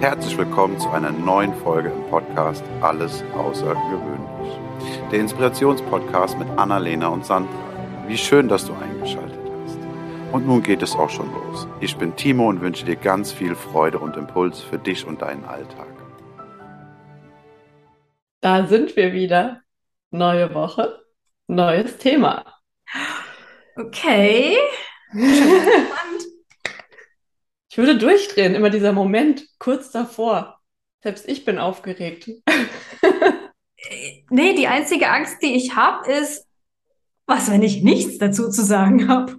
Herzlich willkommen zu einer neuen Folge im Podcast Alles Außergewöhnlich. Der Inspirationspodcast mit Annalena und Sandra. Wie schön, dass du eingeschaltet hast. Und nun geht es auch schon los. Ich bin Timo und wünsche dir ganz viel Freude und Impuls für dich und deinen Alltag. Da sind wir wieder. Neue Woche, neues Thema. Okay. Ich würde durchdrehen, immer dieser Moment kurz davor. Selbst ich bin aufgeregt. nee, die einzige Angst, die ich habe, ist, was, wenn ich nichts dazu zu sagen habe?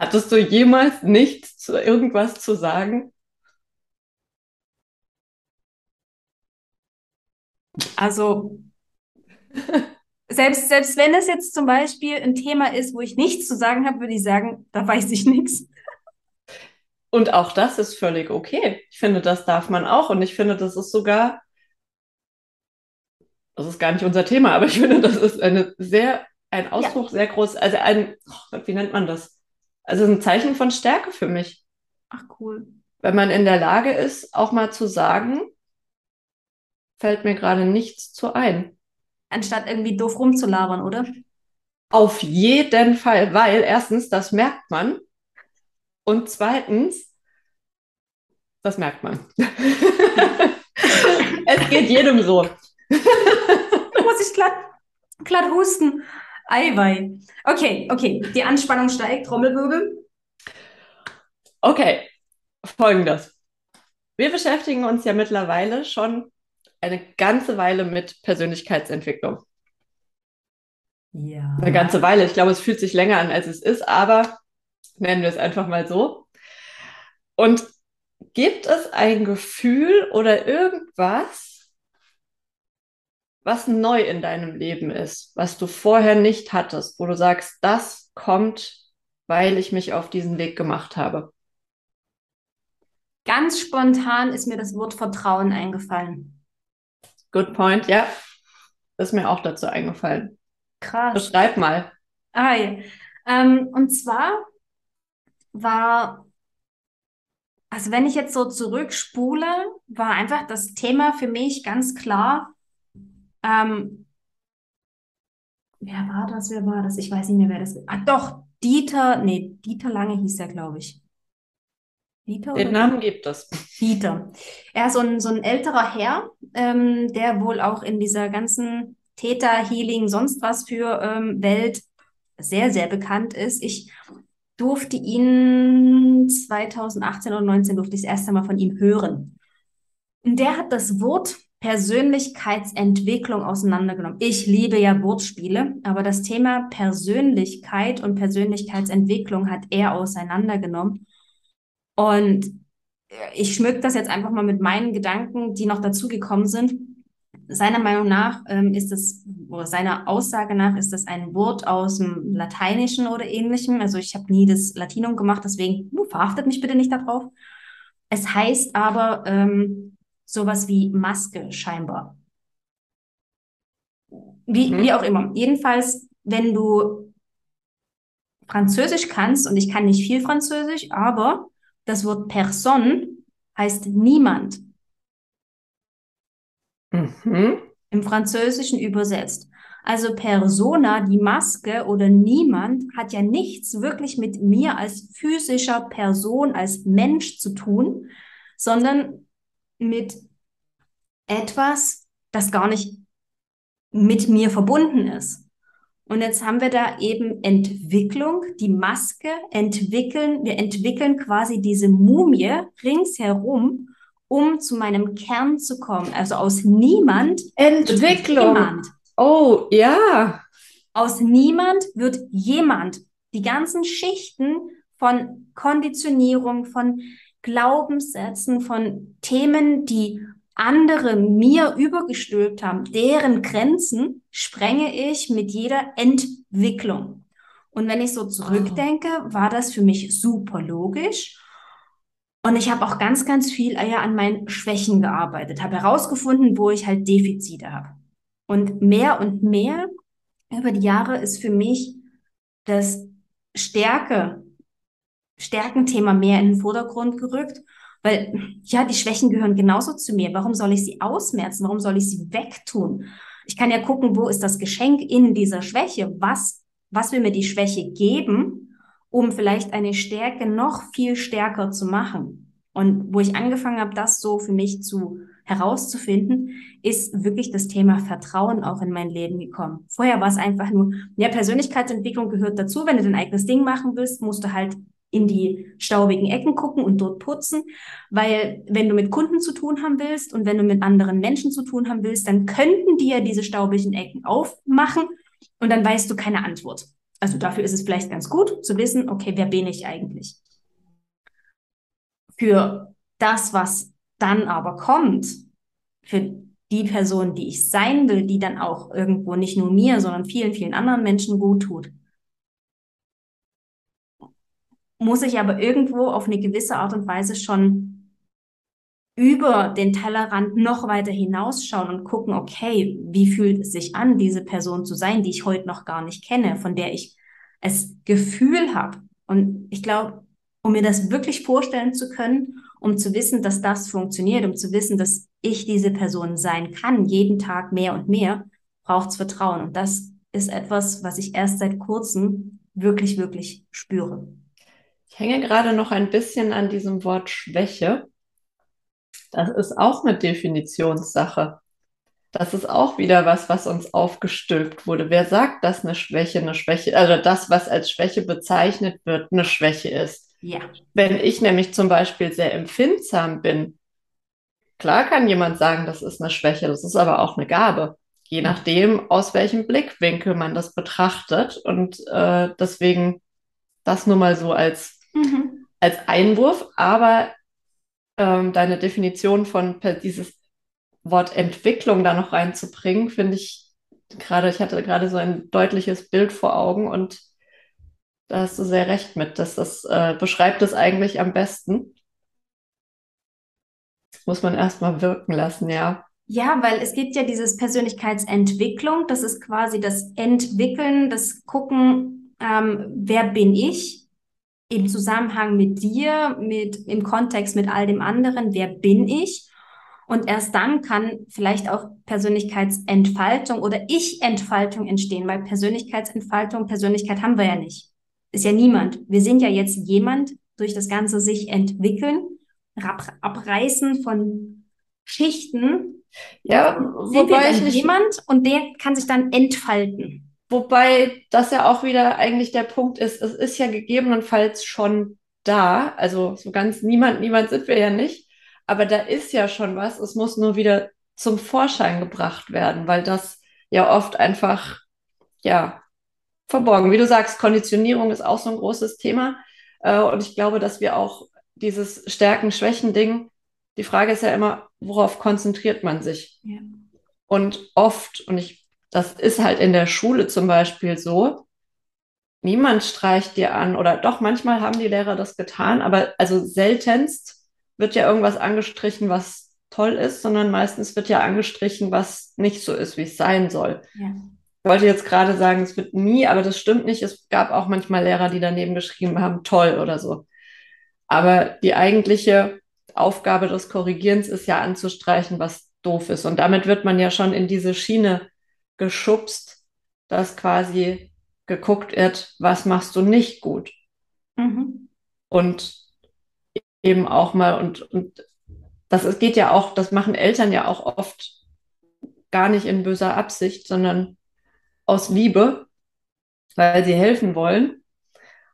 Hattest du jemals nichts zu irgendwas zu sagen? Also, selbst, selbst wenn es jetzt zum Beispiel ein Thema ist, wo ich nichts zu sagen habe, würde ich sagen, da weiß ich nichts. Und auch das ist völlig okay. Ich finde, das darf man auch. Und ich finde, das ist sogar, das ist gar nicht unser Thema, aber ich finde, das ist eine sehr, ein Ausdruck ja. sehr groß, also ein, oh, wie nennt man das? Also ein Zeichen von Stärke für mich. Ach cool. Wenn man in der Lage ist, auch mal zu sagen, fällt mir gerade nichts zu ein. Anstatt irgendwie doof rumzulabern, oder? Auf jeden Fall, weil erstens, das merkt man. Und zweitens, das merkt man. es geht jedem so. muss ich glatt, glatt husten. Eiwei. Okay, okay. Die Anspannung steigt. Trommelwirbel. Okay, folgendes. Wir beschäftigen uns ja mittlerweile schon eine ganze Weile mit Persönlichkeitsentwicklung. Ja. Eine ganze Weile. Ich glaube, es fühlt sich länger an, als es ist, aber nennen wir es einfach mal so. Und gibt es ein Gefühl oder irgendwas, was neu in deinem Leben ist, was du vorher nicht hattest, wo du sagst, das kommt, weil ich mich auf diesen Weg gemacht habe? Ganz spontan ist mir das Wort Vertrauen eingefallen. Good point, ja. ist mir auch dazu eingefallen. Krass. Beschreib mal. Ah, ja. Ähm, und zwar war, also wenn ich jetzt so zurückspule, war einfach das Thema für mich ganz klar, ähm, wer war das, wer war das? Ich weiß nicht mehr, wer das Ah, doch, Dieter, nee, Dieter Lange hieß er, glaube ich. Dieter? Den Namen gibt es. Dieter. Er ist so ein, so ein älterer Herr, ähm, der wohl auch in dieser ganzen Theta-Healing, sonst was für ähm, Welt sehr, sehr bekannt ist. Ich durfte ihn 2018 oder 2019 durfte ich das erste Mal von ihm hören. Und der hat das Wort Persönlichkeitsentwicklung auseinandergenommen. Ich liebe ja Wortspiele, aber das Thema Persönlichkeit und Persönlichkeitsentwicklung hat er auseinandergenommen. Und ich schmück das jetzt einfach mal mit meinen Gedanken, die noch dazugekommen sind. Seiner Meinung nach ähm, ist es, oder seiner Aussage nach ist das ein Wort aus dem Lateinischen oder ähnlichem. Also ich habe nie das Latinum gemacht, deswegen uh, verhaftet mich bitte nicht darauf. Es heißt aber ähm, sowas wie Maske scheinbar. Wie, mhm. wie auch immer. Jedenfalls, wenn du Französisch kannst, und ich kann nicht viel Französisch, aber das Wort Person heißt niemand. Mhm. Im Französischen übersetzt. Also Persona, die Maske oder niemand hat ja nichts wirklich mit mir als physischer Person, als Mensch zu tun, sondern mit etwas, das gar nicht mit mir verbunden ist. Und jetzt haben wir da eben Entwicklung, die Maske entwickeln. Wir entwickeln quasi diese Mumie ringsherum um zu meinem Kern zu kommen. Also aus niemand Entwicklung. Jemand. Oh, ja. Aus niemand wird jemand. Die ganzen Schichten von Konditionierung, von Glaubenssätzen, von Themen, die andere mir übergestülpt haben, deren Grenzen sprenge ich mit jeder Entwicklung. Und wenn ich so zurückdenke, war das für mich super logisch. Und ich habe auch ganz, ganz viel eher an meinen Schwächen gearbeitet, habe herausgefunden, wo ich halt Defizite habe. Und mehr und mehr über die Jahre ist für mich das Stärke, Stärkenthema mehr in den Vordergrund gerückt. Weil, ja, die Schwächen gehören genauso zu mir. Warum soll ich sie ausmerzen? Warum soll ich sie wegtun? Ich kann ja gucken, wo ist das Geschenk in dieser Schwäche? Was, was will mir die Schwäche geben, um vielleicht eine Stärke noch viel stärker zu machen? Und wo ich angefangen habe, das so für mich zu herauszufinden, ist wirklich das Thema Vertrauen auch in mein Leben gekommen. Vorher war es einfach nur, ja, Persönlichkeitsentwicklung gehört dazu. Wenn du dein eigenes Ding machen willst, musst du halt in die staubigen Ecken gucken und dort putzen, weil wenn du mit Kunden zu tun haben willst und wenn du mit anderen Menschen zu tun haben willst, dann könnten die ja diese staubigen Ecken aufmachen und dann weißt du keine Antwort. Also dafür ist es vielleicht ganz gut zu wissen, okay, wer bin ich eigentlich? Für das, was dann aber kommt, für die Person, die ich sein will, die dann auch irgendwo nicht nur mir, sondern vielen, vielen anderen Menschen gut tut, muss ich aber irgendwo auf eine gewisse Art und Weise schon über den Tellerrand noch weiter hinausschauen und gucken, okay, wie fühlt es sich an, diese Person zu sein, die ich heute noch gar nicht kenne, von der ich es Gefühl habe. Und ich glaube, um mir das wirklich vorstellen zu können, um zu wissen, dass das funktioniert, um zu wissen, dass ich diese Person sein kann, jeden Tag mehr und mehr, braucht es Vertrauen. Und das ist etwas, was ich erst seit kurzem wirklich, wirklich spüre. Ich hänge gerade noch ein bisschen an diesem Wort Schwäche. Das ist auch eine Definitionssache. Das ist auch wieder was, was uns aufgestülpt wurde. Wer sagt, dass eine Schwäche eine Schwäche, also das, was als Schwäche bezeichnet wird, eine Schwäche ist? Ja. Wenn ich nämlich zum Beispiel sehr empfindsam bin, klar kann jemand sagen, das ist eine Schwäche, das ist aber auch eine Gabe, je nachdem, aus welchem Blickwinkel man das betrachtet. Und äh, deswegen das nur mal so als mhm. als Einwurf, aber ähm, deine Definition von dieses Wort Entwicklung da noch reinzubringen, finde ich gerade, ich hatte gerade so ein deutliches Bild vor Augen und da hast du sehr recht mit, dass das äh, beschreibt es eigentlich am besten. Das muss man erstmal wirken lassen, ja. Ja, weil es gibt ja dieses Persönlichkeitsentwicklung, das ist quasi das Entwickeln, das Gucken, ähm, wer bin ich? Im Zusammenhang mit dir, mit, im Kontext mit all dem anderen, wer bin ich? Und erst dann kann vielleicht auch Persönlichkeitsentfaltung oder Ich-Entfaltung entstehen, weil Persönlichkeitsentfaltung, Persönlichkeit haben wir ja nicht. Ist ja niemand. Wir sind ja jetzt jemand durch das ganze sich entwickeln, abreißen von Schichten. Ja, sind wir dann jemand und der kann sich dann entfalten. Wobei das ja auch wieder eigentlich der Punkt ist, es ist ja gegebenenfalls schon da. Also so ganz niemand, niemand sind wir ja nicht. Aber da ist ja schon was. Es muss nur wieder zum Vorschein gebracht werden, weil das ja oft einfach, ja, verborgen. Wie du sagst, Konditionierung ist auch so ein großes Thema. Äh, und ich glaube, dass wir auch dieses Stärken-Schwächen-Ding, die Frage ist ja immer, worauf konzentriert man sich? Ja. Und oft, und ich das ist halt in der Schule zum Beispiel so. Niemand streicht dir an oder doch, manchmal haben die Lehrer das getan, aber also seltenst wird ja irgendwas angestrichen, was toll ist, sondern meistens wird ja angestrichen, was nicht so ist, wie es sein soll. Ja. Ich wollte jetzt gerade sagen, es wird nie, aber das stimmt nicht. Es gab auch manchmal Lehrer, die daneben geschrieben haben, toll oder so. Aber die eigentliche Aufgabe des Korrigierens ist ja anzustreichen, was doof ist. Und damit wird man ja schon in diese Schiene geschubst, dass quasi geguckt wird, was machst du nicht gut. Mhm. Und eben auch mal, und, und das es geht ja auch, das machen Eltern ja auch oft gar nicht in böser Absicht, sondern aus Liebe, weil sie helfen wollen.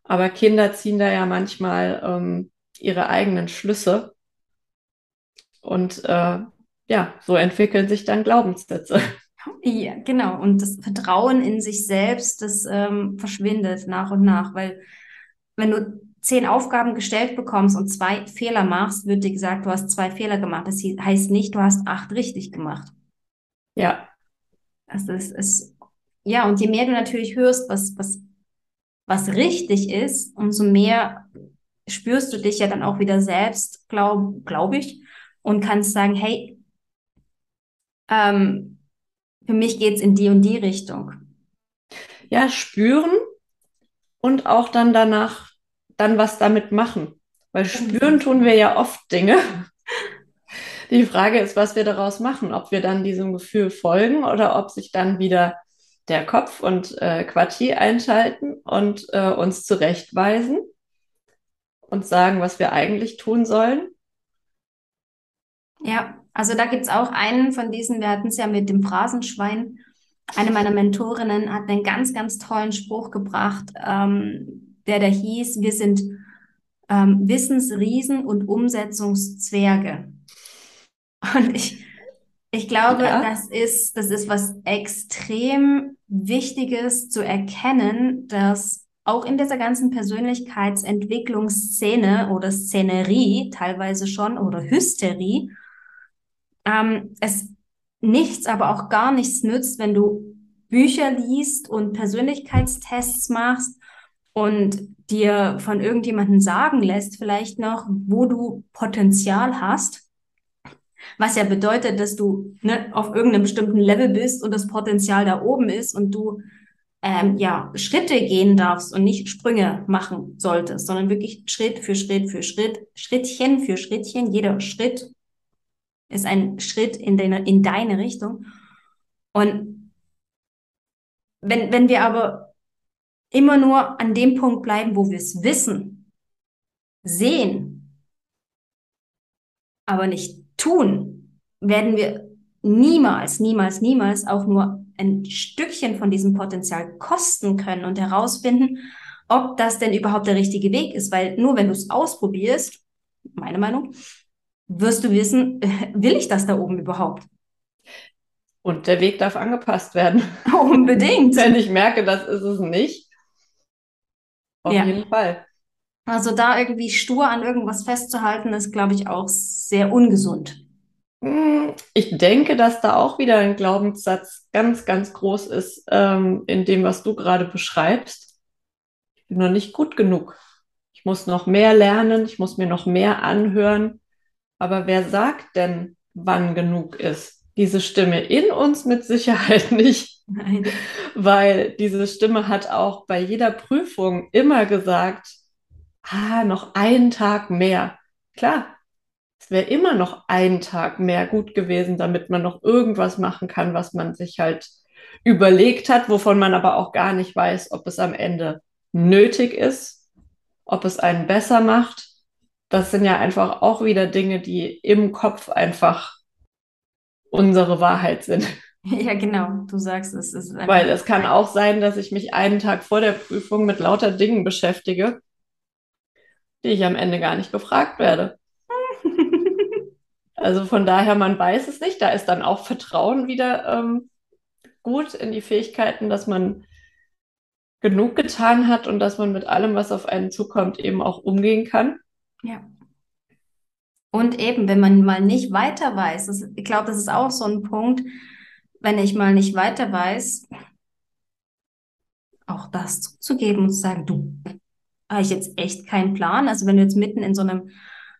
Aber Kinder ziehen da ja manchmal ähm, ihre eigenen Schlüsse. Und äh, ja, so entwickeln sich dann Glaubenssätze. Ja, genau. Und das Vertrauen in sich selbst, das ähm, verschwindet nach und nach, weil wenn du zehn Aufgaben gestellt bekommst und zwei Fehler machst, wird dir gesagt, du hast zwei Fehler gemacht. Das heißt nicht, du hast acht richtig gemacht. Ja. Also es ist, ja, und je mehr du natürlich hörst, was, was, was richtig ist, umso mehr spürst du dich ja dann auch wieder selbst, glaube glaub ich, und kannst sagen, hey, ähm, für mich geht es in die und die Richtung. Ja, spüren und auch dann danach dann was damit machen. Weil spüren tun wir ja oft Dinge. Die Frage ist, was wir daraus machen, ob wir dann diesem Gefühl folgen oder ob sich dann wieder der Kopf und äh, Quatschi einschalten und äh, uns zurechtweisen und sagen, was wir eigentlich tun sollen. Ja, also da gibt es auch einen von diesen, wir hatten es ja mit dem Phrasenschwein. Eine meiner Mentorinnen hat einen ganz, ganz tollen Spruch gebracht, ähm, der da hieß, wir sind ähm, Wissensriesen und Umsetzungszwerge. Und ich, ich glaube, ja. das ist, das ist was extrem Wichtiges zu erkennen, dass auch in dieser ganzen Persönlichkeitsentwicklungsszene oder Szenerie teilweise schon oder Hysterie, ähm, es nichts, aber auch gar nichts nützt, wenn du Bücher liest und Persönlichkeitstests machst und dir von irgendjemandem sagen lässt, vielleicht noch, wo du Potenzial hast, was ja bedeutet, dass du ne, auf irgendeinem bestimmten Level bist und das Potenzial da oben ist und du ähm, ja Schritte gehen darfst und nicht Sprünge machen solltest, sondern wirklich Schritt für Schritt für Schritt, Schrittchen für Schrittchen. Jeder Schritt ist ein Schritt in deine, in deine Richtung. Und wenn, wenn wir aber immer nur an dem Punkt bleiben, wo wir es wissen, sehen, aber nicht tun, werden wir niemals, niemals, niemals auch nur ein Stückchen von diesem Potenzial kosten können und herausfinden, ob das denn überhaupt der richtige Weg ist. Weil nur wenn du es ausprobierst, meine Meinung, wirst du wissen, will ich das da oben überhaupt? Und der Weg darf angepasst werden. Unbedingt. wenn ich merke, das ist es nicht. Auf ja. jeden Fall. Also da irgendwie stur an irgendwas festzuhalten, ist, glaube ich, auch sehr ungesund. Hm, ich denke, dass da auch wieder ein Glaubenssatz ganz, ganz groß ist ähm, in dem, was du gerade beschreibst. Ich bin noch nicht gut genug. Ich muss noch mehr lernen, ich muss mir noch mehr anhören. Aber wer sagt denn, wann genug ist? Diese Stimme in uns mit Sicherheit nicht. Nein. Weil diese Stimme hat auch bei jeder Prüfung immer gesagt, ah, noch einen Tag mehr. Klar, es wäre immer noch ein Tag mehr gut gewesen, damit man noch irgendwas machen kann, was man sich halt überlegt hat, wovon man aber auch gar nicht weiß, ob es am Ende nötig ist, ob es einen besser macht. Das sind ja einfach auch wieder Dinge, die im Kopf einfach unsere Wahrheit sind. Ja, genau, du sagst es. es Weil es kann auch sein, dass ich mich einen Tag vor der Prüfung mit lauter Dingen beschäftige, die ich am Ende gar nicht gefragt werde. also von daher, man weiß es nicht. Da ist dann auch Vertrauen wieder ähm, gut in die Fähigkeiten, dass man genug getan hat und dass man mit allem, was auf einen zukommt, eben auch umgehen kann. Ja. Und eben, wenn man mal nicht weiter weiß, das, ich glaube, das ist auch so ein Punkt, wenn ich mal nicht weiter weiß, auch das zuzugeben und zu sagen, du, habe ich jetzt echt keinen Plan. Also wenn du jetzt mitten in so einem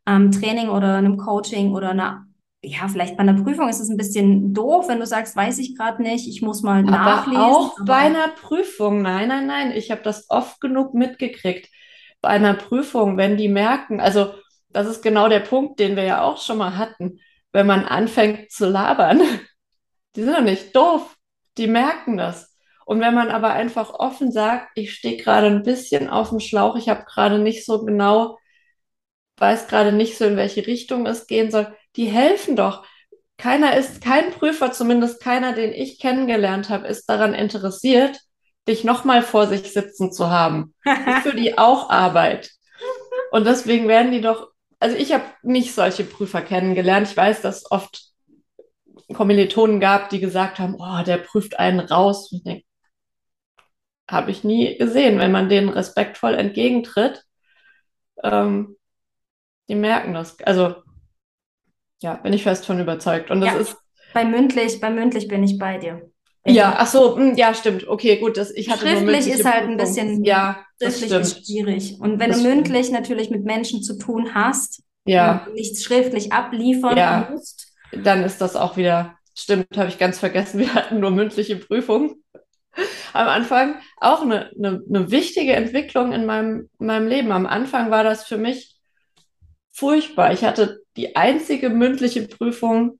ähm, Training oder einem Coaching oder einer, ja, vielleicht bei einer Prüfung ist es ein bisschen doof, wenn du sagst, weiß ich gerade nicht, ich muss mal aber nachlesen. Auch aber bei einer Prüfung, nein, nein, nein, ich habe das oft genug mitgekriegt. Bei einer Prüfung, wenn die merken, also das ist genau der Punkt, den wir ja auch schon mal hatten, wenn man anfängt zu labern, die sind doch nicht doof, die merken das. Und wenn man aber einfach offen sagt, ich stehe gerade ein bisschen auf dem Schlauch, ich habe gerade nicht so genau, weiß gerade nicht so, in welche Richtung es gehen soll, die helfen doch. Keiner ist, kein Prüfer, zumindest keiner, den ich kennengelernt habe, ist daran interessiert, dich nochmal vor sich sitzen zu haben. ist für die auch Arbeit. Und deswegen werden die doch, also ich habe nicht solche Prüfer kennengelernt. Ich weiß, dass oft Kommilitonen gab, die gesagt haben, oh, der prüft einen raus. Und ich denke, habe ich nie gesehen. Wenn man denen respektvoll entgegentritt, ähm, die merken das. Also, ja, bin ich fest von überzeugt. Und das ja, ist. Bei mündlich, bei mündlich bin ich bei dir. Ja, ach so, hm, ja, stimmt. Okay, gut, das, ich hatte Schriftlich ist halt ein bisschen, ja, schriftlich ist schwierig. Und wenn das du mündlich stimmt. natürlich mit Menschen zu tun hast, ja. und nichts schriftlich abliefern ja. musst, dann ist das auch wieder, stimmt, habe ich ganz vergessen, wir hatten nur mündliche Prüfungen am Anfang auch eine, eine, eine wichtige Entwicklung in meinem, in meinem Leben. Am Anfang war das für mich furchtbar. Ich hatte die einzige mündliche Prüfung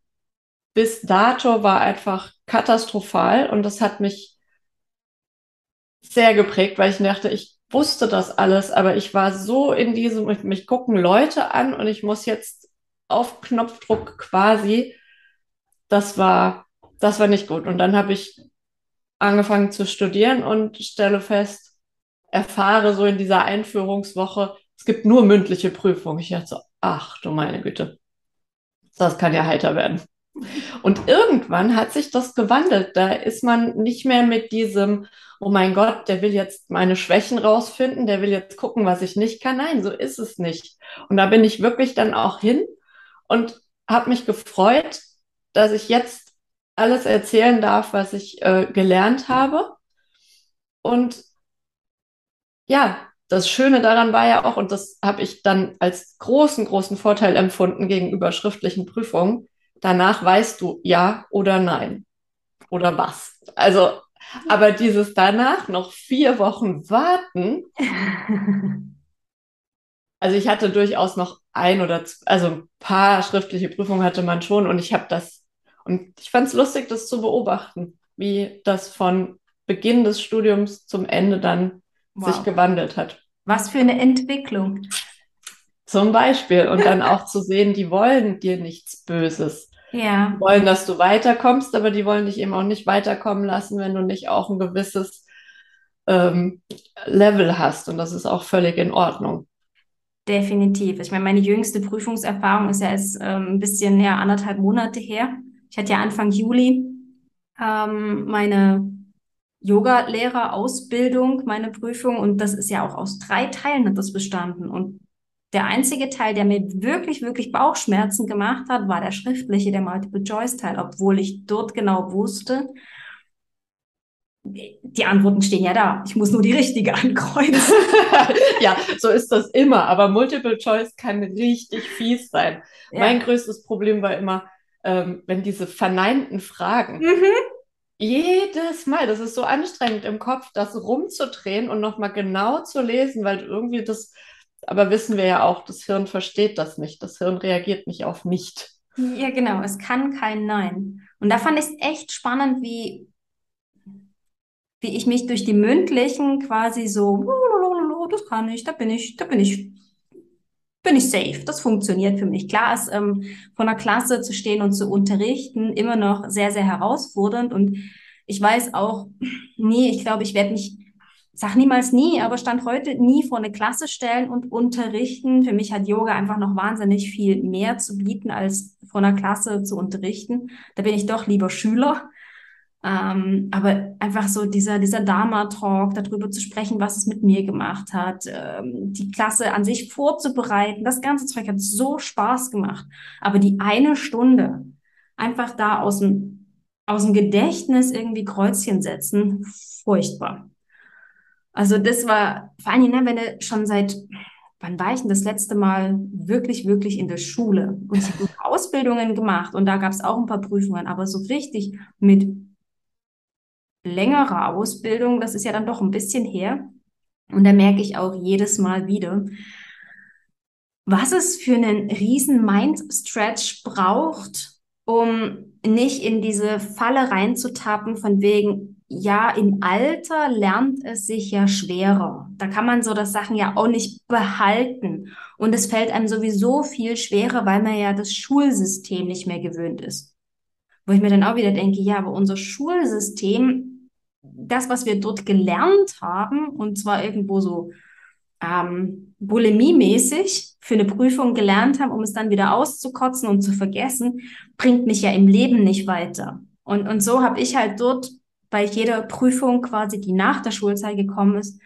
bis dato war einfach katastrophal und das hat mich sehr geprägt, weil ich dachte, ich wusste das alles, aber ich war so in diesem, mich gucken Leute an und ich muss jetzt auf Knopfdruck quasi. Das war, das war nicht gut. Und dann habe ich angefangen zu studieren und stelle fest, erfahre so in dieser Einführungswoche, es gibt nur mündliche Prüfungen. Ich dachte so, ach du meine Güte, das kann ja heiter werden. Und irgendwann hat sich das gewandelt. Da ist man nicht mehr mit diesem, oh mein Gott, der will jetzt meine Schwächen rausfinden, der will jetzt gucken, was ich nicht kann. Nein, so ist es nicht. Und da bin ich wirklich dann auch hin und habe mich gefreut, dass ich jetzt alles erzählen darf, was ich äh, gelernt habe. Und ja, das Schöne daran war ja auch, und das habe ich dann als großen, großen Vorteil empfunden gegenüber schriftlichen Prüfungen, danach weißt du ja oder nein oder was. Also, aber dieses danach noch vier Wochen warten, also ich hatte durchaus noch ein oder zwei, also ein paar schriftliche Prüfungen hatte man schon und ich habe das, und ich fand es lustig, das zu beobachten, wie das von Beginn des Studiums zum Ende dann wow. sich gewandelt hat. Was für eine Entwicklung. Zum Beispiel. Und dann auch zu sehen, die wollen dir nichts Böses. Ja. Die wollen, dass du weiterkommst, aber die wollen dich eben auch nicht weiterkommen lassen, wenn du nicht auch ein gewisses ähm, Level hast. Und das ist auch völlig in Ordnung. Definitiv. Ich meine, meine jüngste Prüfungserfahrung ist ja erst ähm, ein bisschen ja, anderthalb Monate her. Ich hatte ja Anfang Juli ähm, meine Yoga-Lehrer-Ausbildung, meine Prüfung, und das ist ja auch aus drei Teilen hat das bestanden. Und der einzige Teil, der mir wirklich, wirklich Bauchschmerzen gemacht hat, war der schriftliche, der Multiple-Choice-Teil, obwohl ich dort genau wusste, die Antworten stehen ja da. Ich muss nur die richtige ankreuzen. ja, so ist das immer. Aber Multiple Choice kann richtig fies sein. Ja. Mein größtes Problem war immer, ähm, wenn diese verneinten Fragen. Mhm. Jedes Mal, das ist so anstrengend im Kopf, das rumzudrehen und nochmal genau zu lesen, weil irgendwie das, aber wissen wir ja auch, das Hirn versteht das nicht. Das Hirn reagiert nicht auf nicht. Ja, genau, es kann kein Nein. Und da fand ich es echt spannend, wie wie ich mich durch die mündlichen quasi so, das kann ich, da bin ich, da bin ich, bin ich safe. Das funktioniert für mich. Klar ist ähm, von der Klasse zu stehen und zu unterrichten immer noch sehr, sehr herausfordernd und ich weiß auch, nie, ich glaube, ich werde mich, sag niemals nie, aber stand heute nie vor eine Klasse stellen und unterrichten. Für mich hat Yoga einfach noch wahnsinnig viel mehr zu bieten, als vor einer Klasse zu unterrichten. Da bin ich doch lieber Schüler. Ähm, aber einfach so dieser, dieser Dharma-Talk, darüber zu sprechen, was es mit mir gemacht hat, ähm, die Klasse an sich vorzubereiten, das ganze Zeug hat so Spaß gemacht. Aber die eine Stunde einfach da aus dem, aus dem Gedächtnis irgendwie Kreuzchen setzen, furchtbar. Also das war, vor allem, ne, wenn du schon seit, wann war ich denn das letzte Mal wirklich, wirklich in der Schule? Und ich habe Ausbildungen gemacht und da gab es auch ein paar Prüfungen, aber so richtig mit längere Ausbildung, das ist ja dann doch ein bisschen her. Und da merke ich auch jedes Mal wieder, was es für einen riesen Mind-Stretch braucht, um nicht in diese Falle reinzutappen von wegen, ja, im Alter lernt es sich ja schwerer. Da kann man so das Sachen ja auch nicht behalten. Und es fällt einem sowieso viel schwerer, weil man ja das Schulsystem nicht mehr gewöhnt ist. Wo ich mir dann auch wieder denke, ja, aber unser Schulsystem das, was wir dort gelernt haben, und zwar irgendwo so ähm, Bulimie-mäßig für eine Prüfung gelernt haben, um es dann wieder auszukotzen und zu vergessen, bringt mich ja im Leben nicht weiter. Und, und so habe ich halt dort bei jeder Prüfung quasi, die nach der Schulzeit gekommen ist,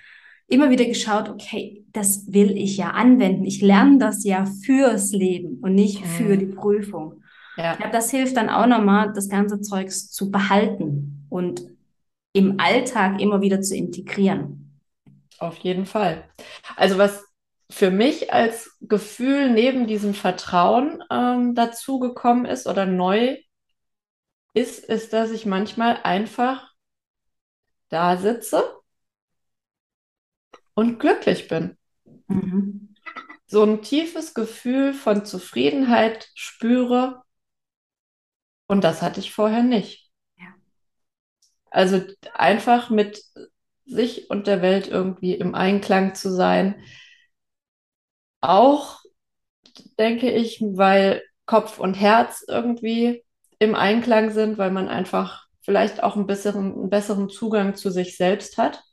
immer wieder geschaut, okay, das will ich ja anwenden. Ich lerne das ja fürs Leben und nicht für mhm. die Prüfung. Ja. Ich glaube, das hilft dann auch nochmal, das ganze Zeugs zu behalten und im Alltag immer wieder zu integrieren. Auf jeden Fall. Also was für mich als Gefühl neben diesem Vertrauen ähm, dazugekommen ist oder neu ist, ist, dass ich manchmal einfach da sitze und glücklich bin. Mhm. so ein tiefes Gefühl von Zufriedenheit spüre. Und das hatte ich vorher nicht. Ja. Also einfach mit sich und der Welt irgendwie im Einklang zu sein. Auch, denke ich, weil Kopf und Herz irgendwie im Einklang sind, weil man einfach vielleicht auch ein besseren, einen besseren Zugang zu sich selbst hat,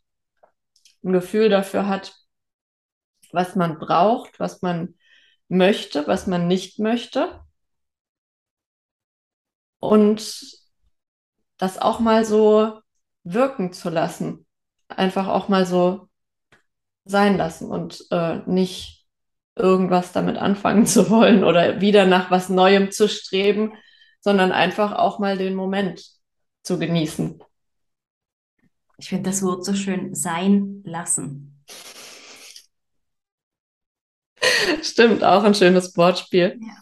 ein Gefühl dafür hat, was man braucht, was man möchte, was man nicht möchte. Und das auch mal so wirken zu lassen. Einfach auch mal so sein lassen und äh, nicht irgendwas damit anfangen zu wollen oder wieder nach was Neuem zu streben, sondern einfach auch mal den Moment zu genießen. Ich finde das Wort so schön, sein lassen. Stimmt, auch ein schönes Wortspiel. Ja.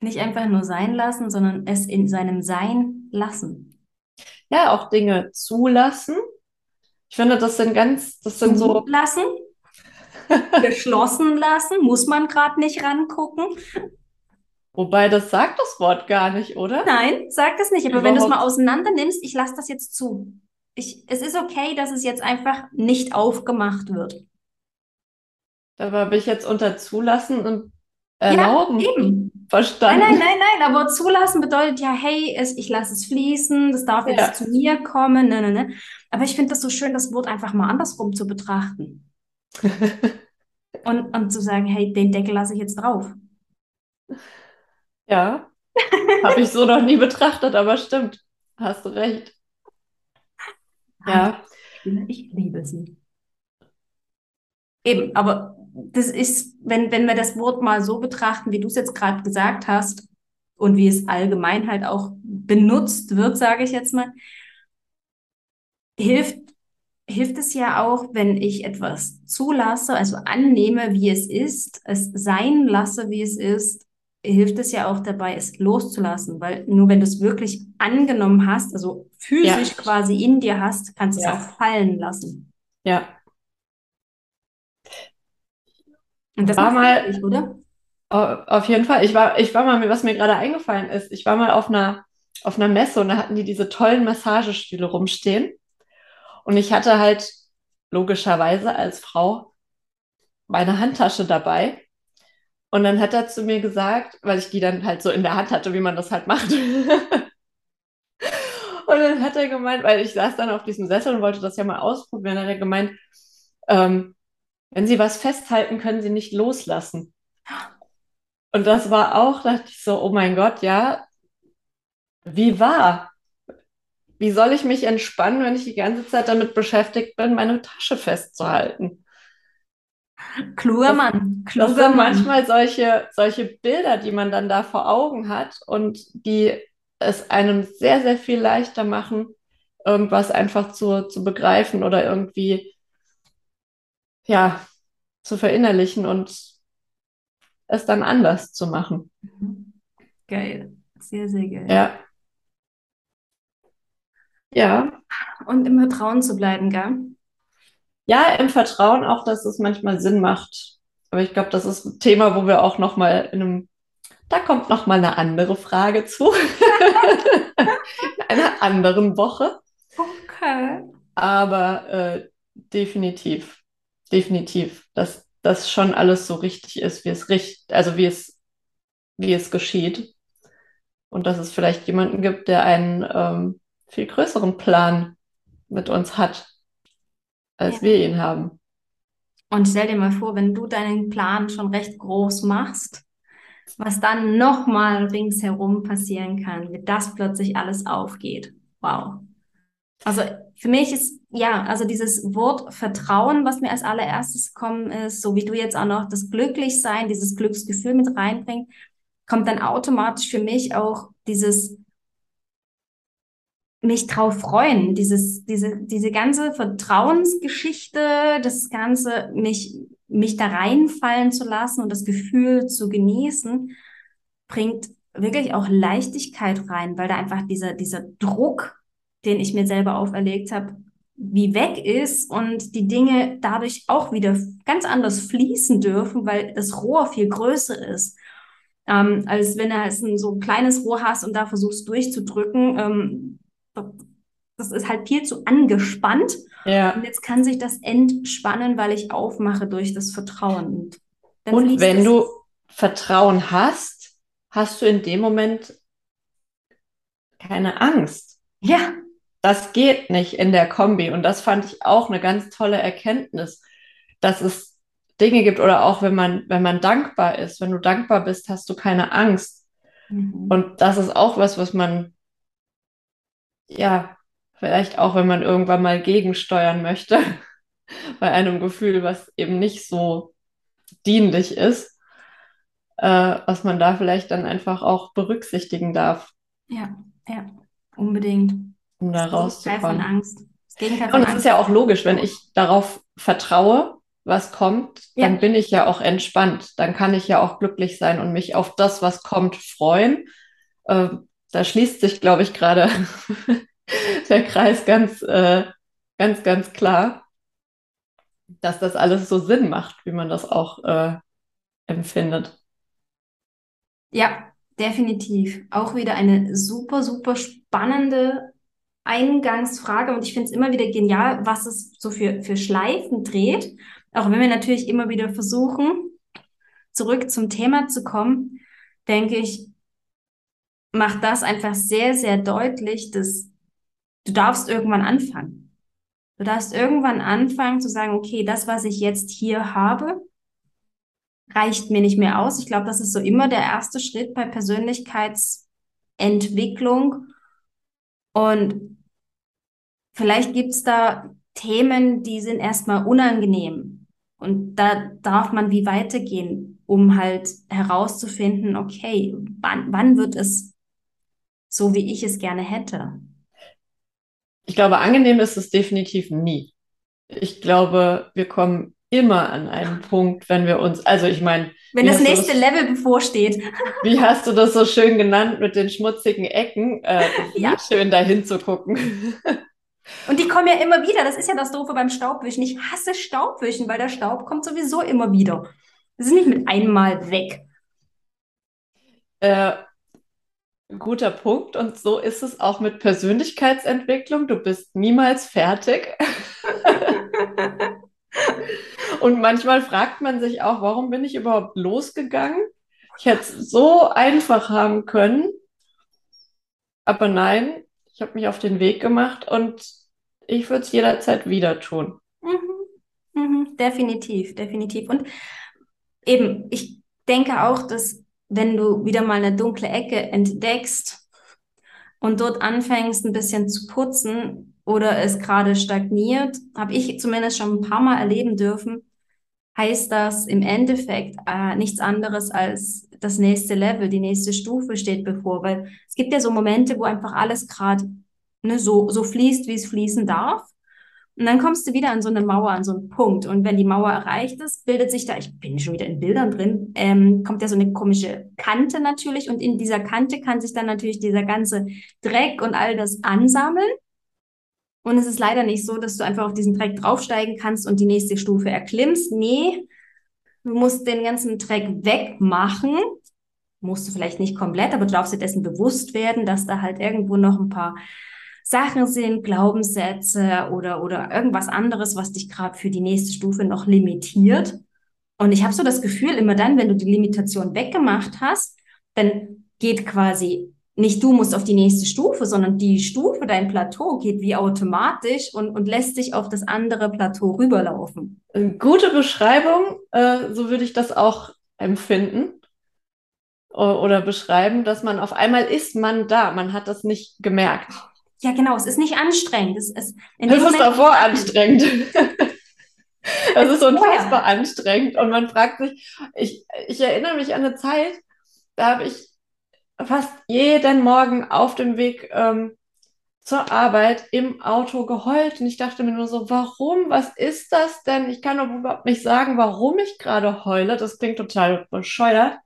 Nicht einfach nur sein lassen, sondern es in seinem Sein lassen. Ja, auch Dinge zulassen. Ich finde, das sind ganz, das sind so. Zulassen, geschlossen lassen, muss man gerade nicht rangucken. Wobei, das sagt das Wort gar nicht, oder? Nein, sagt es nicht. Aber wenn du es mal Überhaupt. auseinander nimmst, ich lasse das jetzt zu. Ich, es ist okay, dass es jetzt einfach nicht aufgemacht wird. Da habe ich jetzt unter zulassen und Ja, erlauben eben. Nein, verstanden. nein, nein, nein, aber zulassen bedeutet ja, hey, es, ich lasse es fließen, das darf jetzt Ja. zu mir kommen, ne, ne, ne. Aber ich finde das so schön, das Wort einfach mal andersrum zu betrachten. Und, und zu sagen, hey, den Deckel lasse ich jetzt drauf. Ja, habe ich so noch nie betrachtet, aber stimmt. Hast du recht. Ja, Ich liebe sie. Eben, aber das ist, wenn, wenn wir das Wort mal so betrachten, wie du es jetzt gerade gesagt hast und wie es allgemein halt auch benutzt wird, sage ich jetzt mal, hilft, hilft es ja auch, wenn ich etwas zulasse, also annehme, wie es ist, es sein lasse, wie es ist, hilft es ja auch dabei, es loszulassen, weil nur wenn du es wirklich angenommen hast, also physisch Ja. quasi in dir hast, kannst du es Ja. auch fallen lassen. ja. Und das War mal- glücklich, oder? Au- Auf jeden Fall. Ich war, ich war mal, was mir gerade eingefallen ist, ich war mal auf einer, auf einer Messe und da hatten die diese tollen Massagestühle rumstehen. Und ich hatte halt logischerweise als Frau meine Handtasche dabei. Und dann hat er zu mir gesagt, weil ich die dann halt so in der Hand hatte, wie man das halt macht. Und dann hat er gemeint, weil ich saß dann auf diesem Sessel und wollte das ja mal ausprobieren, hat er gemeint, ähm, wenn Sie was festhalten, können Sie nicht loslassen. Und das war auch, dachte ich so, oh mein Gott, ja, wie wahr? Wie soll ich mich entspannen, wenn ich die ganze Zeit damit beschäftigt bin, meine Tasche festzuhalten? Kluger Das- Mann, Das kluger sind Mann. manchmal solche, solche Bilder, die man dann da vor Augen hat und die es einem sehr, sehr viel leichter machen, irgendwas einfach zu, zu begreifen oder irgendwie, ja, zu verinnerlichen und es dann anders zu machen. Geil. Sehr, sehr geil. Ja. Ja. Und im Vertrauen zu bleiben, gell? Ja, im Vertrauen auch, dass es manchmal Sinn macht. Aber ich glaube, das ist ein Thema, wo wir auch noch mal in einem, da kommt noch mal eine andere Frage zu. In einer anderen Woche. Okay. Aber äh, definitiv, definitiv, dass das schon alles so richtig ist, wie es richt, also wie es, wie es geschieht. Und dass es vielleicht jemanden gibt, der einen ähm, viel größeren Plan mit uns hat, als Ja. wir ihn haben. Und stell dir mal vor, wenn du deinen Plan schon recht groß machst, was dann nochmal ringsherum passieren kann, wie das plötzlich alles aufgeht. Wow. Also für mich ist, ja, also dieses Wort Vertrauen, was mir als allererstes gekommen ist, so wie du jetzt auch noch das Glücklichsein, dieses Glücksgefühl mit reinbringst, kommt dann automatisch für mich auch dieses mich drauf freuen, dieses, diese, diese ganze Vertrauensgeschichte, das Ganze, mich, mich da reinfallen zu lassen und das Gefühl zu genießen, bringt wirklich auch Leichtigkeit rein, weil da einfach dieser, dieser Druck, den ich mir selber auferlegt habe, wie weg ist und die Dinge dadurch auch wieder ganz anders fließen dürfen, weil das Rohr viel größer ist. Ähm, als wenn du halt so ein kleines Rohr hast und da versuchst durchzudrücken. Ähm, das ist halt viel zu angespannt. Ja. Und jetzt kann sich das entspannen, weil ich aufmache durch das Vertrauen. Und, und wenn du Vertrauen hast, hast du in dem Moment keine Angst. Ja. Das geht nicht in der Kombi. Und das fand ich auch eine ganz tolle Erkenntnis, dass es Dinge gibt oder auch wenn man, wenn man dankbar ist. Wenn du dankbar bist, hast du keine Angst. Mhm. Und das ist auch was, was man, ja, vielleicht auch, wenn man irgendwann mal gegensteuern möchte, bei einem Gefühl, was eben nicht so dienlich ist, äh, was man da vielleicht dann einfach auch berücksichtigen darf. Ja, ja, unbedingt um da rauszukommen. Von Angst. Und es ist ja auch logisch, wenn ich darauf vertraue, was kommt, ja. dann bin ich ja auch entspannt. Dann kann ich ja auch glücklich sein und mich auf das, was kommt, freuen. Äh, da schließt sich, glaube ich, gerade der Kreis ganz, äh, ganz, ganz klar, dass das alles so Sinn macht, wie man das auch äh, empfindet. Ja, definitiv. Auch wieder eine super, super spannende Eingangsfrage und ich finde es immer wieder genial, was es so für, für Schleifen dreht. Auch wenn wir natürlich immer wieder versuchen, zurück zum Thema zu kommen, denke ich, macht das einfach sehr, sehr deutlich, dass du darfst irgendwann anfangen. Du darfst irgendwann anfangen zu sagen, okay, das, was ich jetzt hier habe, reicht mir nicht mehr aus. Ich glaube, das ist so immer der erste Schritt bei Persönlichkeitsentwicklung und vielleicht gibt es da Themen, die sind erstmal unangenehm. Und da darf man wie weitergehen, um halt herauszufinden, okay, wann, wann wird es so, wie ich es gerne hätte? Ich glaube, angenehm ist es definitiv nie. Ich glaube, wir kommen immer an einen Punkt, wenn wir uns, also ich meine, wenn das nächste das, Level bevorsteht. Wie hast du das so schön genannt mit den schmutzigen Ecken? Äh, ja. Schön dahin zu gucken. Und die kommen ja immer wieder. Das ist ja das Doofe beim Staubwischen. Ich hasse Staubwischen, weil der Staub kommt sowieso immer wieder. Das ist nicht mit einmal weg. Äh, guter Punkt. Und so ist es auch mit Persönlichkeitsentwicklung. Du bist niemals fertig. Und manchmal fragt man sich auch, warum bin ich überhaupt losgegangen? Ich hätte es so einfach haben können. Aber nein, ich habe mich auf den Weg gemacht und ich würde es jederzeit wieder tun. Mhm. Mhm. Definitiv, definitiv. Und eben, ich denke auch, dass wenn du wieder mal eine dunkle Ecke entdeckst und dort anfängst, ein bisschen zu putzen oder es gerade stagniert, habe ich zumindest schon ein paar Mal erleben dürfen, heißt das im Endeffekt äh, nichts anderes als das nächste Level, die nächste Stufe steht bevor. Weil es gibt ja so Momente, wo einfach alles gerade ne, so, so fließt, wie es fließen darf. Und dann kommst du wieder an so eine Mauer, an so einen Punkt. Und wenn die Mauer erreicht ist, bildet sich da, ich bin schon wieder in Bildern drin, ähm, kommt ja so eine komische Kante natürlich. Und in dieser Kante kann sich dann natürlich dieser ganze Dreck und all das ansammeln. Und es ist leider nicht so, dass du einfach auf diesen Dreck draufsteigen kannst und die nächste Stufe erklimmst. Nee, du musst den ganzen Dreck wegmachen. Musst du vielleicht nicht komplett, aber du darfst dir dessen bewusst werden, dass da halt irgendwo noch ein paar Sachen sind, Glaubenssätze oder, oder irgendwas anderes, was dich gerade für die nächste Stufe noch limitiert. Und ich habe so das Gefühl, immer dann, wenn du die Limitation weggemacht hast, dann geht quasi nicht du musst auf die nächste Stufe, sondern die Stufe, dein Plateau geht wie automatisch und, und lässt sich auf das andere Plateau rüberlaufen. Gute Beschreibung, äh, so würde ich das auch empfinden oder beschreiben, dass man auf einmal ist man da, man hat das nicht gemerkt. Ja, genau, es ist nicht anstrengend. Es ist, in das ist davor anstrengend. das ist unfassbar anstrengend und man fragt sich, ich, ich erinnere mich an eine Zeit, da habe ich fast jeden Morgen auf dem Weg ähm, zur Arbeit im Auto geheult und ich dachte mir nur so, warum? Was ist das denn? Ich kann doch überhaupt nicht sagen, warum ich gerade heule. Das klingt total bescheuert.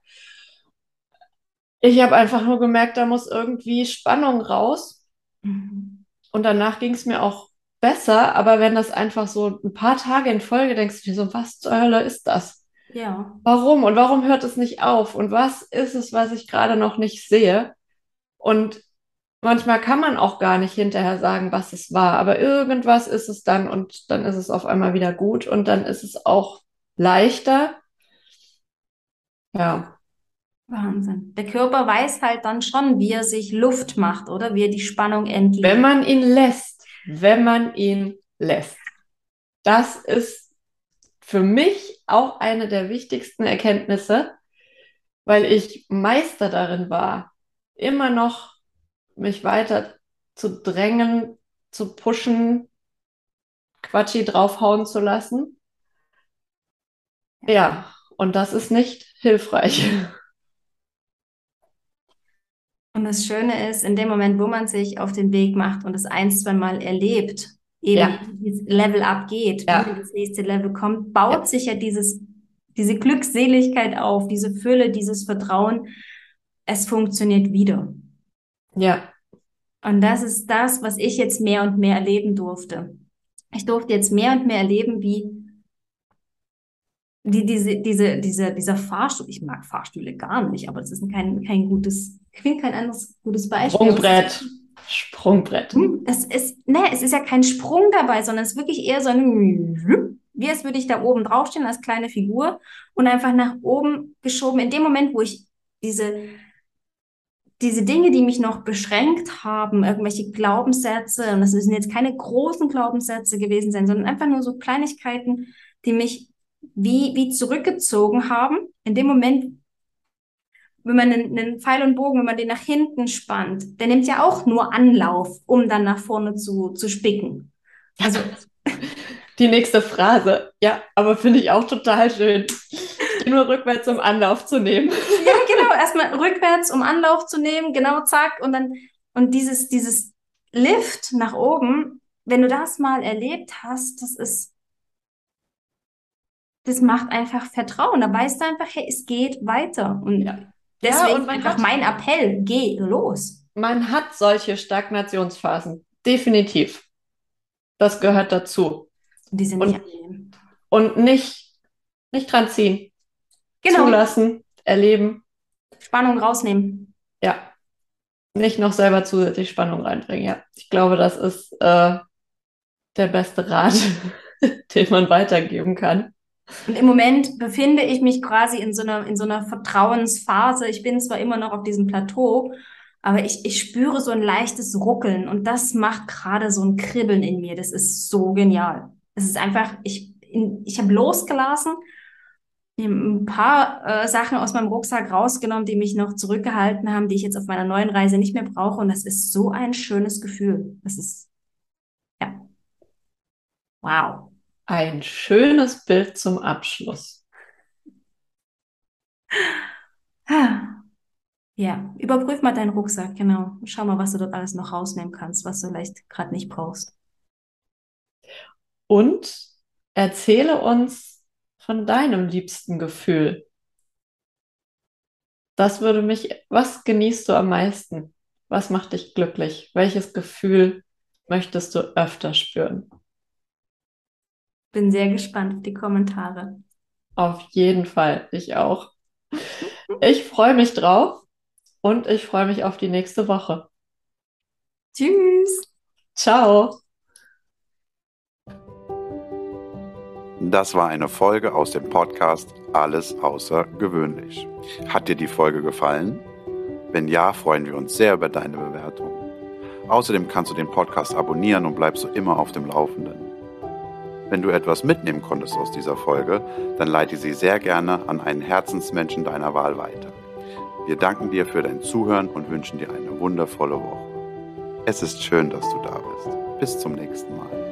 Ich habe einfach nur gemerkt, da muss irgendwie Spannung raus. Mhm. Und danach ging es mir auch besser, aber wenn das einfach so ein paar Tage in Folge denkst du dir so, was zur Hölle ist das? Ja. Warum und warum hört es nicht auf? Und was ist es, was ich gerade noch nicht sehe? Und manchmal kann man auch gar nicht hinterher sagen, was es war, aber irgendwas ist es dann und dann ist es auf einmal wieder gut und dann ist es auch leichter. Ja. Wahnsinn. Der Körper weiß halt dann schon, wie er sich Luft macht, oder? Wie er die Spannung entlegt. Wenn man ihn lässt, wenn man ihn lässt. Das ist für mich auch eine der wichtigsten Erkenntnisse, weil ich Meister darin war, immer noch mich weiter zu drängen, zu pushen, Quatschi draufhauen zu lassen. Ja, und das ist nicht hilfreich. Und das Schöne ist, in dem Moment, wo man sich auf den Weg macht und es ein, zwei Mal erlebt, eben Ja. dieses Level abgeht, Ja. wie das nächste Level kommt, baut Ja. sich ja dieses, diese Glückseligkeit auf, diese Fülle, dieses Vertrauen. Es funktioniert wieder. Ja, Und das ist das, was ich jetzt mehr und mehr erleben durfte. Ich durfte jetzt mehr und mehr erleben, wie die, diese, diese, diese, dieser Fahrstuhl, ich mag Fahrstühle gar nicht, aber das ist kein, kein gutes, ich finde kein anderes gutes Beispiel. Sprungbrett. Sprungbrett. Hm, Es ist, ne, es ist ja kein Sprung dabei, sondern es ist wirklich eher so ein, wie als würde ich da oben draufstehen als kleine Figur und einfach nach oben geschoben. In dem Moment, wo ich diese, diese Dinge, die mich noch beschränkt haben, irgendwelche Glaubenssätze, und das sind jetzt keine großen Glaubenssätze gewesen sein, sondern einfach nur so Kleinigkeiten, die mich wie, wie zurückgezogen haben. In dem Moment, wenn man einen, einen Pfeil und Bogen, wenn man den nach hinten spannt, der nimmt ja auch nur Anlauf, um dann nach vorne zu, zu spicken. Also, Die nächste Phrase. Ja, aber finde ich auch total schön. Nur rückwärts, um Anlauf zu nehmen. ja, genau, erstmal rückwärts, um Anlauf zu nehmen, genau, zack, und dann, und dieses, dieses Lift nach oben, wenn du das mal erlebt hast, das ist, das macht einfach Vertrauen. Da weißt du einfach, hey, es geht weiter. Und Ja. deswegen Ja, und einfach hat- mein Appell, geh los. Man hat solche Stagnationsphasen. Definitiv. Das gehört dazu. Und die sind Und- nicht angenehm. Und nicht, nicht dran ziehen. Genau, Zulassen, erleben. Spannung rausnehmen. Ja. Nicht noch selber zusätzlich Spannung reinbringen. Ja. Ich glaube, das ist äh, der beste Rat, den man weitergeben kann. Und im Moment befinde ich mich quasi in so einer, in so einer Vertrauensphase. Ich bin zwar immer noch auf diesem Plateau, aber ich, ich spüre so ein leichtes Ruckeln und das macht gerade so ein Kribbeln in mir. Das ist so genial. Es ist einfach, ich, ich habe losgelassen, ein paar äh, Sachen aus meinem Rucksack rausgenommen, die mich noch zurückgehalten haben, die ich jetzt auf meiner neuen Reise nicht mehr brauche. Und das ist so ein schönes Gefühl. Das ist, ja. Wow. Ein schönes Bild zum Abschluss. Ja, überprüf mal deinen Rucksack, genau. Schau mal, was du dort alles noch rausnehmen kannst, was du vielleicht gerade nicht brauchst. Und erzähle uns von deinem liebsten Gefühl. Das würde mich, was genießt du am meisten? Was macht dich glücklich? Welches Gefühl möchtest du öfter spüren? Bin sehr gespannt auf die Kommentare. Auf jeden Fall, ich auch. Ich freue mich drauf und ich freue mich auf die nächste Woche. Tschüss! Ciao. Das war eine Folge aus dem Podcast Alles außergewöhnlich. Hat dir die Folge gefallen? Wenn ja, freuen wir uns sehr über deine Bewertung. Außerdem kannst du den Podcast abonnieren und bleibst so immer auf dem Laufenden. Wenn du etwas mitnehmen konntest aus dieser Folge, dann leite sie sehr gerne an einen Herzensmenschen deiner Wahl weiter. Wir danken dir für dein Zuhören und wünschen dir eine wundervolle Woche. Es ist schön, dass du da bist. Bis zum nächsten Mal.